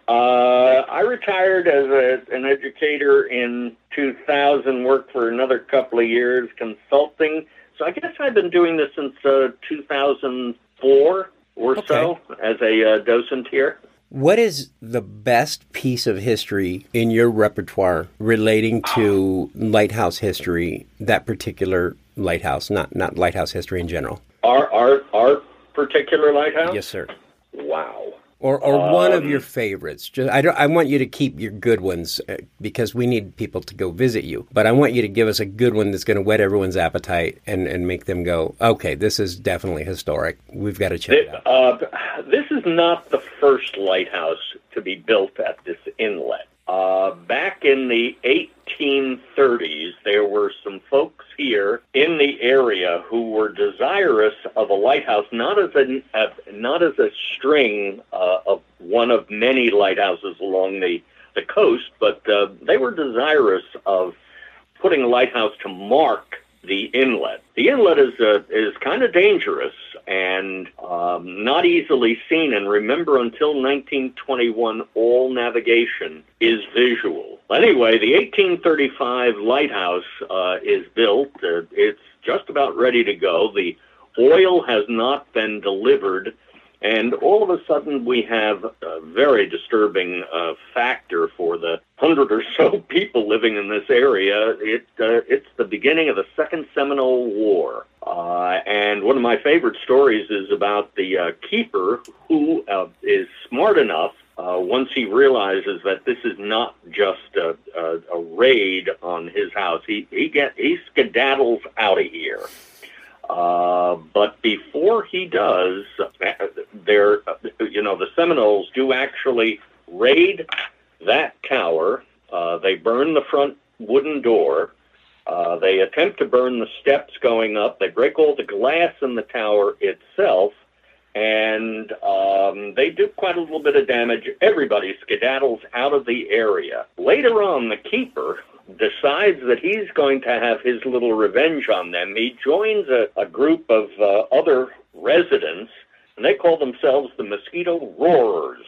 Uh, I retired as a, an educator in 2000. Worked for another couple of years consulting. So I guess I've been doing this since uh, 2004 or so as a uh, docent here. What is the best piece of history in your repertoire relating to lighthouse history, that particular lighthouse, not not lighthouse history in general? Our our our particular lighthouse. Yes, sir. Wow. Or or one of your favorites. Just I don't I want you to keep your good ones uh, because we need people to go visit you. But I want you to give us a good one that's going to whet everyone's appetite and and make them go, "Okay, this is definitely historic. We've got to check it out." Uh, this is not the first lighthouse to be built at this inlet. Uh, back in the 1830s, there were some folks here in the area who were desirous of a lighthouse, not as a, not as a string uh, of one of many lighthouses along the, the coast, but uh, they were desirous of putting a lighthouse to mark the inlet. The inlet is uh, is kind of dangerous and um, not easily seen. And remember, until 1921, all navigation is visual. Anyway, the 1835 lighthouse uh, is built. Uh, it's just about ready to go. The oil has not been delivered. And all of a sudden, we have a very disturbing uh, factor for the hundred or so people living in this area. It uh, it's the beginning of the Second Seminole War, uh, and one of my favorite stories is about the uh, keeper who uh, is smart enough. Uh, once he realizes that this is not just a, a, a raid on his house, he he get he skedaddles out of here. Uh, but before he does, there, you know, the Seminoles do actually raid that tower. They burn the front wooden door. Uh, they attempt to burn the steps going up. They break all the glass in the tower itself, and um, they do quite a little bit of damage. Everybody skedaddles out of the area. Later on, the keeper decides that he's going to have his little revenge on them. He joins a, a group of uh, other residents, and they call themselves the Mosquito Roarers.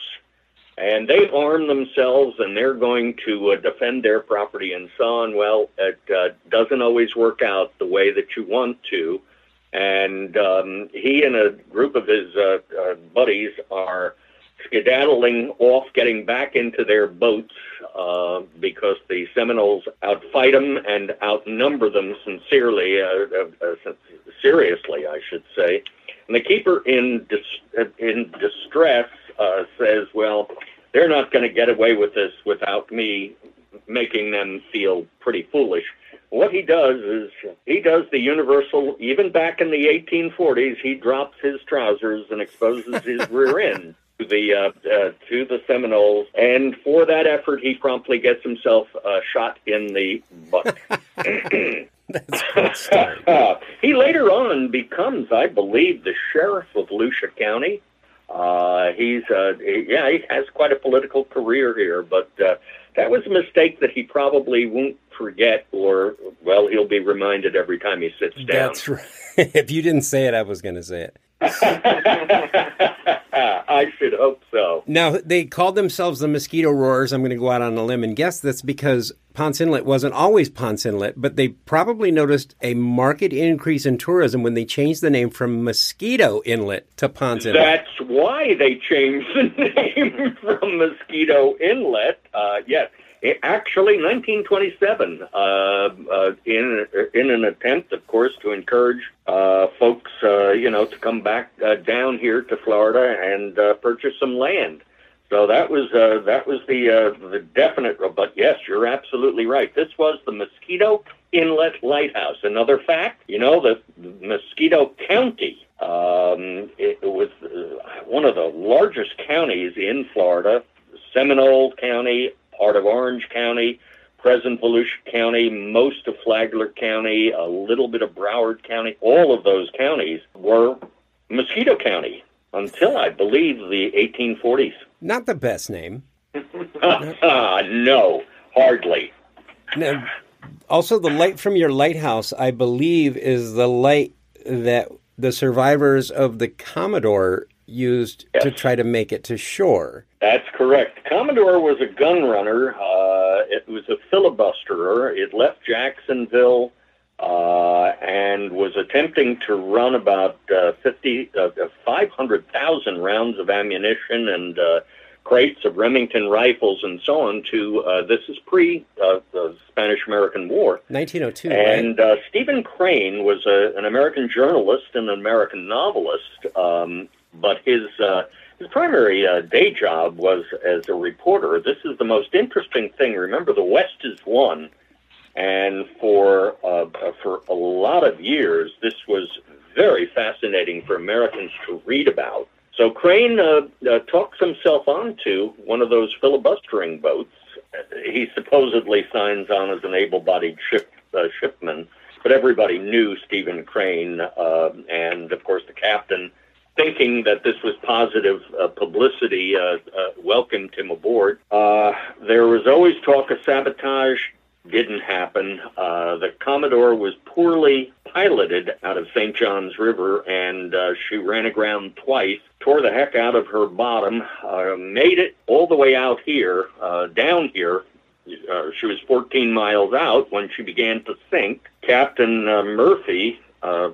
And they arm themselves, and they're going to uh, defend their property and so on. Well, it uh, doesn't always work out the way that you want to. And um, he and a group of his uh, uh, buddies are skedaddling off, getting back into their boats uh, because the Seminoles outfight them and outnumber them sincerely, uh, uh, uh, seriously, I should say. And the keeper, in dis- in distress, uh, says, "Well, they're not going to get away with this without me making them feel pretty foolish." What he does is he does the universal. Even back in the 1840s, he drops his trousers and exposes his rear end to the uh, uh, to the Seminoles, and for that effort, he promptly gets himself uh, shot in the butt. That's story. he later on becomes, I believe, the sheriff of Lucia County. Uh, he's, uh, yeah, he has quite a political career here, but uh, that was a mistake that he probably won't forget, or well, he'll be reminded every time he sits down. That's right. if you didn't say it, I was going to say it. I should hope so. Now, they called themselves the Mosquito Roars. I'm going to go out on a limb and guess that's because Ponce Inlet wasn't always Ponce Inlet, but they probably noticed a marked increase in tourism when they changed the name from Mosquito Inlet to Ponce Inlet. That's why they changed the name from Mosquito Inlet. Uh, yes, Actually, 1927, uh, uh, in in an attempt, of course, to encourage uh, folks, uh, you know, to come back uh, down here to Florida and uh, purchase some land. So that was that was the the definite. But yes, you're absolutely right. This was the Mosquito Inlet Lighthouse. Another fact, you know, the Mosquito County. Um, it, it was one of the largest counties in Florida. Seminole County, part of Orange County, present Volusia County, most of Flagler County, a little bit of Broward County. All of those counties were Mosquito County until I believe the 1840s. Not the best name. no, hardly. Now, also, the light from your lighthouse, I believe, is the light that the survivors of the Commodore used to try to make it to shore. That's correct. Commodore was a gun runner. Uh, it was a filibusterer. It left Jacksonville uh, and was attempting to run about uh, 50, uh, 500,000 rounds of ammunition and uh, crates of Remington rifles and so on to, uh, this is pre uh, the Spanish American War. 1902, right? And uh, Stephen Crane was a, an American journalist and an American novelist, um, but his uh, his primary uh, day job was as a reporter. This is the most interesting thing. Remember, the West is one, and for uh, for a lot of years, this was very fascinating for Americans to read about. So Crane uh, uh, talks himself onto one of those filibustering boats. He supposedly signs on as an able-bodied ship uh, shipman, but everybody knew Stephen Crane, uh, and of course the captain, thinking that this was positive uh, publicity, uh, uh, welcomed him aboard. Uh, there was always talk of sabotage. Didn't happen. Uh, the Commodore was poorly piloted out of St. John's River, and she ran aground twice, tore the heck out of her bottom, made it all the way out here, down here. Uh, she was 14 miles out when she began to sink. Captain uh, Murphy uh,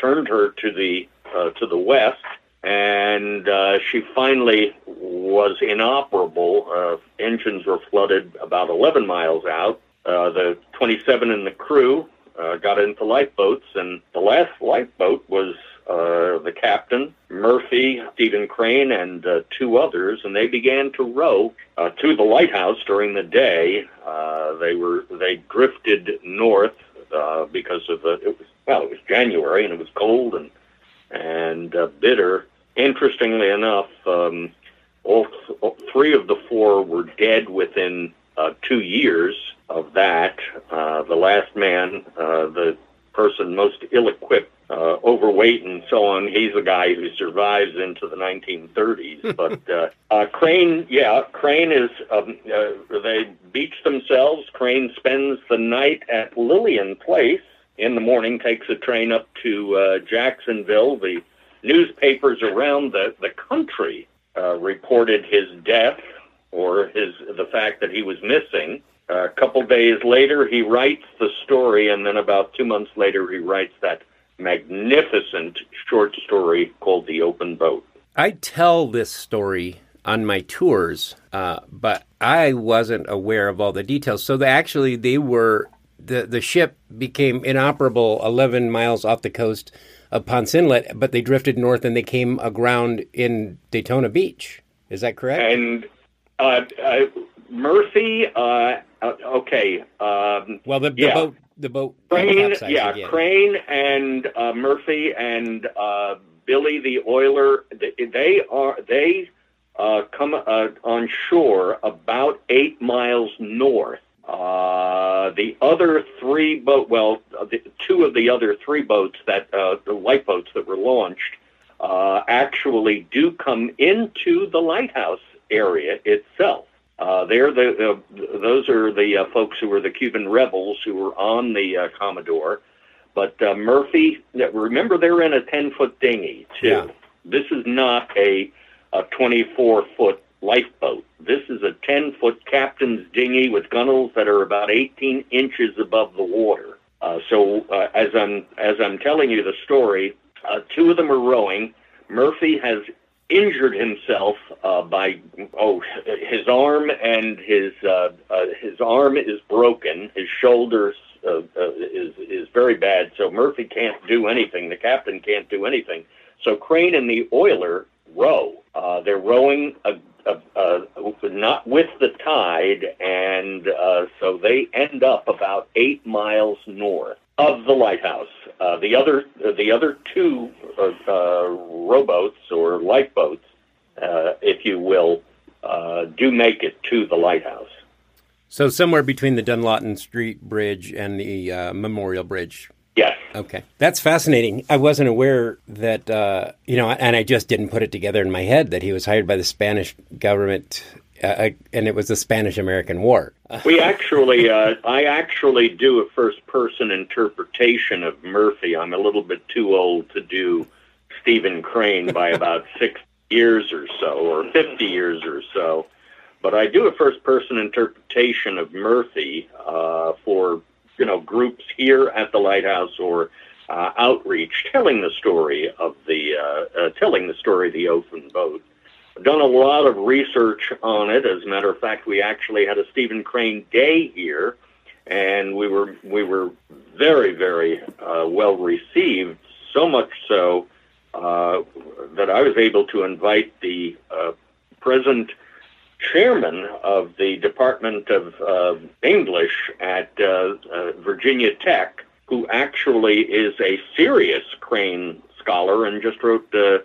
turned her to the uh, to the west, and uh, she finally was inoperable. Uh, engines were flooded about 11 miles out. Uh, the 27 and the crew uh, got into lifeboats, and the last lifeboat was uh, the captain, Murphy, Stephen Crane, and uh, two others, and they began to row uh, to the lighthouse during the day. Uh, they were they drifted north uh, because of the it was well it was January and it was cold and and uh, bitter. Interestingly enough, um, all, th- all three of the four were dead within uh, two years of that. Uh, the last man, uh, the person most ill-equipped, uh, overweight, and so on, he's the guy who survives into the 1930s. but uh, uh, Crane, yeah, Crane is. Um, uh, they beach themselves. Crane spends the night at Lilian Place. In the morning, takes a train up to uh, Jacksonville. The newspapers around the, the country uh, reported his death or his the fact that he was missing. a couple days later, he writes the story, and then about two months later, he writes that magnificent short story called "The Open Boat." I tell this story on my tours, uh, but I wasn't aware of all the details. So actually they were the the ship became inoperable 11 miles off the coast of Ponce Inlet, but they drifted north and they came aground in Daytona Beach. Is that correct? And uh, uh, Murphy, uh, uh, okay, um, well, the, the yeah. boat the boat Crane, yeah, again. Crane and uh, Murphy and uh, Billy the oiler. They, they are they uh, come uh, on shore about eight miles north. Uh, the other three boat, well, the, two of the other three boats that uh, the lifeboats that were launched uh, actually do come into the lighthouse area itself. Uh, they're the, the those are the uh, folks who were the Cuban rebels who were on the uh, Commodore. But uh, Murphy, remember they're in a ten foot dinghy too. Yeah. This is not a a twenty four foot lifeboat. This is a ten foot captain's dinghy with gunnels that are about eighteen inches above the water. Uh, so uh, as I'm as I'm telling you the story, uh, two of them are rowing. Murphy has injured himself uh, by oh his arm and his uh, uh, his arm is broken. His shoulders is is very bad. So Murphy can't do anything. The captain can't do anything. So Crane and the oiler row. They're rowing a, a, not with the tide, and uh, so they end up about eight miles north of the lighthouse. Uh, the other the other two uh, uh, rowboats or lifeboats, uh, if you will, uh, do make it to the lighthouse. So somewhere between the Dunlawton Street Bridge and the uh, Memorial Bridge. Yes. Okay, that's fascinating. I wasn't aware that uh, you know, and I just didn't put it together in my head that he was hired by the Spanish government, uh, and it was the Spanish-American War. we actually, uh, I actually do a first-person interpretation of Murphy. I'm a little bit too old to do Stephen Crane by about six years or so, or fifty years or so. But I do a first-person interpretation of Murphy uh, for you know groups here at the lighthouse or uh, outreach, telling the story of the uh, uh, telling the story of the open boat. I've done a lot of research on it. As a matter of fact, we actually had a Stephen Crane Day here, and we were we were very very uh, well received. So much so uh, that I was able to invite the uh, present chairman of the Department of uh, English at uh, uh, Virginia Tech, who actually is a serious Crane scholar and just wrote the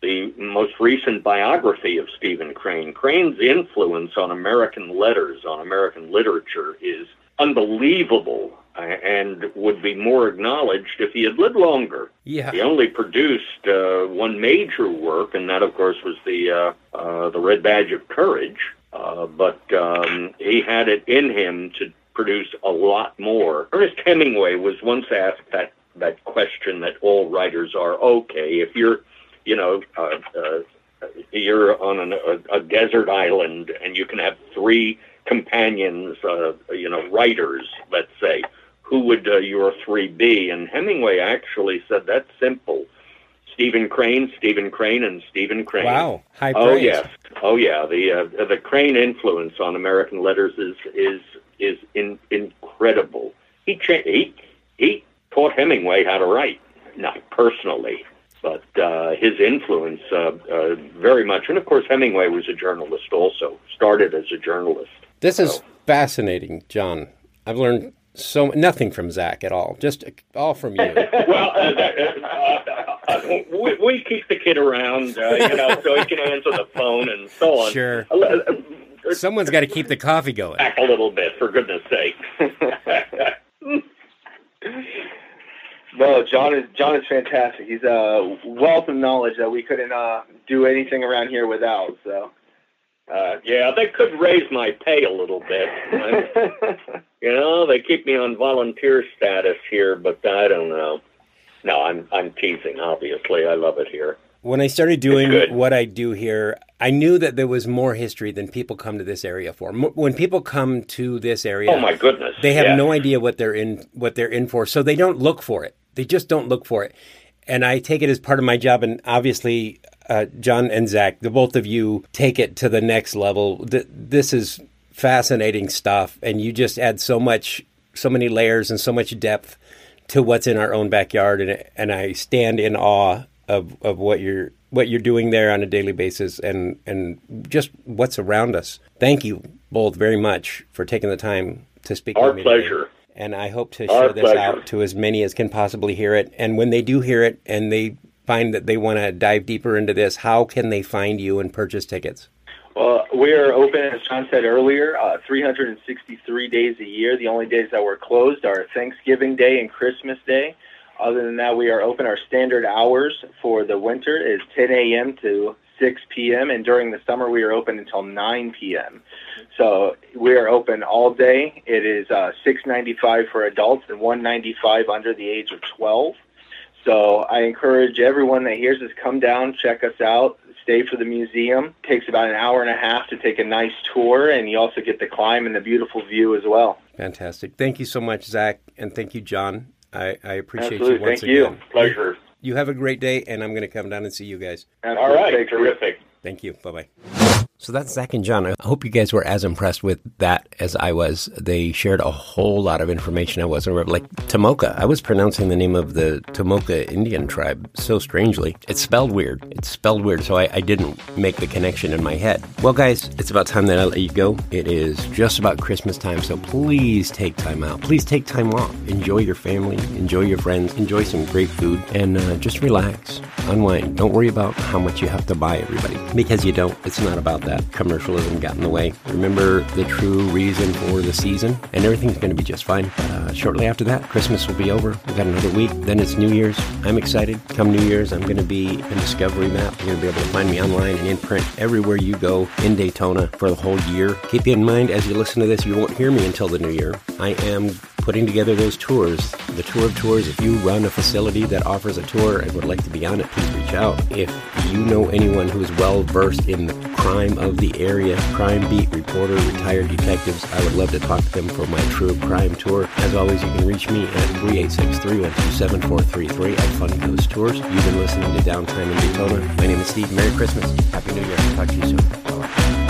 the most recent biography of Stephen Crane. Crane's influence on American letters, on American literature, is unbelievable uh, and would be more acknowledged if he had lived longer. Yeah. He only produced uh, one major work, and that, of course, was the uh, uh, the Red Badge of Courage. Uh, but um, he had it in him to produce a lot more. Ernest Hemingway was once asked that that question that all writers are okay if you're, you know. Uh, uh, you're on an, a, a desert island and you can have three companions, uh, you know, writers, let's say, who would uh, your three be? And Hemingway actually said that's simple. Stephen Crane, Stephen Crane, and Stephen Crane. Wow, high Oh yes, oh yeah. The uh, the Crane influence on American letters is is is in, incredible. He cha- he he taught Hemingway how to write, not personally, but uh, his influence uh, uh, very much. And of course, Hemingway was a journalist also. Started as a journalist. This is Oh. fascinating, John. I've learned so nothing from Zach at all. Just all from you. well, uh, uh, uh, we, we keep the kid around, uh, you know, so he can answer the phone and so on. Sure. Uh, uh, Someone's got to keep the coffee going. back a little bit, for goodness sake. No, John is John is fantastic. He's a wealth of knowledge that we couldn't uh, do anything around here without. So, uh, yeah, they could raise my pay a little bit. I'm- you know, they keep me on volunteer status here, but I don't know. No, I'm I'm teasing. Obviously, I love it here. When I started doing what I do here, I knew that there was more history than people come to this area for. When people come to this area, Oh my goodness, they have yeah. no idea what they're in what they're in for, so they don't look for it. They just don't look for it. And I take it as part of my job. And obviously, uh, John and Zach, the both of you, take it to the next level. Th- this is fascinating stuff, and you just add so much, so many layers and so much depth to what's in our own backyard. And and I stand in awe of of what you're what you're doing there on a daily basis, and and just what's around us. Thank you both very much for taking the time to speak. Our with me today. pleasure. And I hope to Our share this pleasure. out to as many as can possibly hear it. And when they do hear it and they find that they want to dive deeper into this, how can they find you and purchase tickets? well, we are open, as John said earlier, uh, 363 days a year. The only days that we're closed are Thanksgiving Day and Christmas Day. Other than that, we are open. Our standard hours for the winter is 10 a.m. to 6 p.m. and during the summer we are open until 9 p.m. So we are open all day. It is uh, 6.95 for adults and 195 under the age of 12. So I encourage everyone that hears us come down, check us out, stay for the museum. It takes about an hour and a half to take a nice tour, and you also get the climb and the beautiful view as well. Fantastic. Thank you so much, Zach. And thank you, John. I, I appreciate Absolutely. you once Thank you. again. Pleasure. You have a great day, and I'm going to come down and see you guys. All right, Take terrific. Thank you. Bye bye. So that's Zach and John. I hope you guys were as impressed with that as I was. They shared a whole lot of information I wasn't aware of. Like Tomoka. I was pronouncing the name of the Tomoka Indian tribe so strangely. It's spelled weird. It's spelled weird, so I, I didn't make the connection in my head. Well, guys, it's about time that I let you go. It is just about Christmas time, so please take time out. Please take time off. Enjoy your family, enjoy your friends, enjoy some great food, and uh, just relax, unwind. Don't worry about how much you have to buy everybody because you don't. It's not about that. Commercialism got in the way. Remember the true reason for the season, and everything's going to be just fine. Uh, shortly after that, Christmas will be over. We've got another week. Then it's New Year's. I'm excited. Come New Year's, I'm going to be in Discovery Map. You're going to be able to find me online and in print everywhere you go in Daytona for the whole year. Keep in mind, as you listen to this, you won't hear me until the new year. I am putting together those tours. The tour of tours, if you run a facility that offers a tour and would like to be on it, please reach out. If you know anyone who is well versed in the crime of the area, crime beat reporter, retired detectives, I would love to talk to them for my true crime tour. As always, you can reach me at 386-312-7433 at Funny Coast Tours. You've been listening to Downtime in Daytona. My name is Steve. Merry Christmas. Happy New Year. Talk to you soon. Bye-bye.